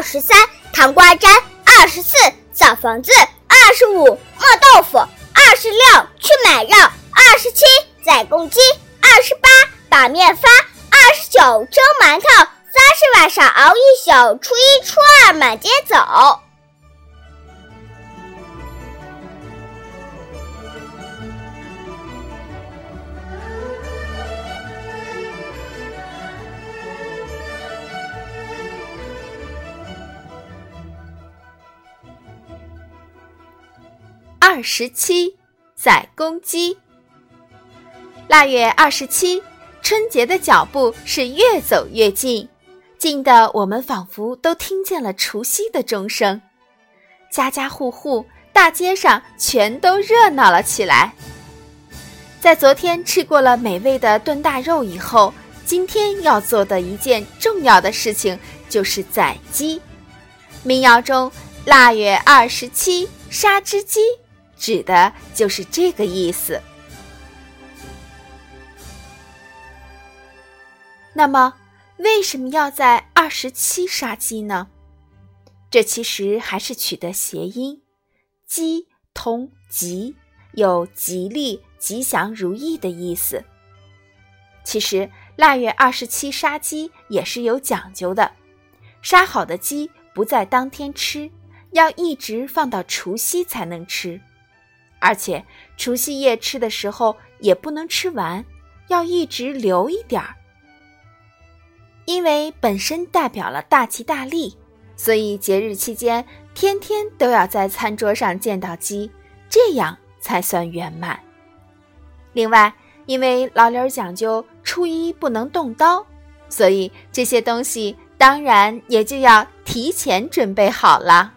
二十三糖瓜粘，二十四扫房子，二十五磨豆腐，二十六去买肉，二十七宰公鸡，二十八把面发，二十九蒸馒头，三十晚上熬一宿，初一初二满街走。二十七宰公鸡。腊月二十七，春节的脚步是越走越近，近的我们仿佛都听见了除夕的钟声。家家户户、大街上全都热闹了起来。在昨天吃过了美味的炖大肉以后，今天要做的一件重要的事情就是宰鸡。民谣中“腊月二十七，杀只鸡”。指的就是这个意思。那么，为什么要在二十七杀鸡呢？这其实还是取得谐音，“鸡”同“吉”，有吉利、吉祥如意的意思。其实，腊月二十七杀鸡也是有讲究的，杀好的鸡不在当天吃，要一直放到除夕才能吃。而且除夕夜吃的时候也不能吃完，要一直留一点儿。因为本身代表了大吉大利，所以节日期间天天都要在餐桌上见到鸡，这样才算圆满。另外，因为老理儿讲究初一不能动刀，所以这些东西当然也就要提前准备好了。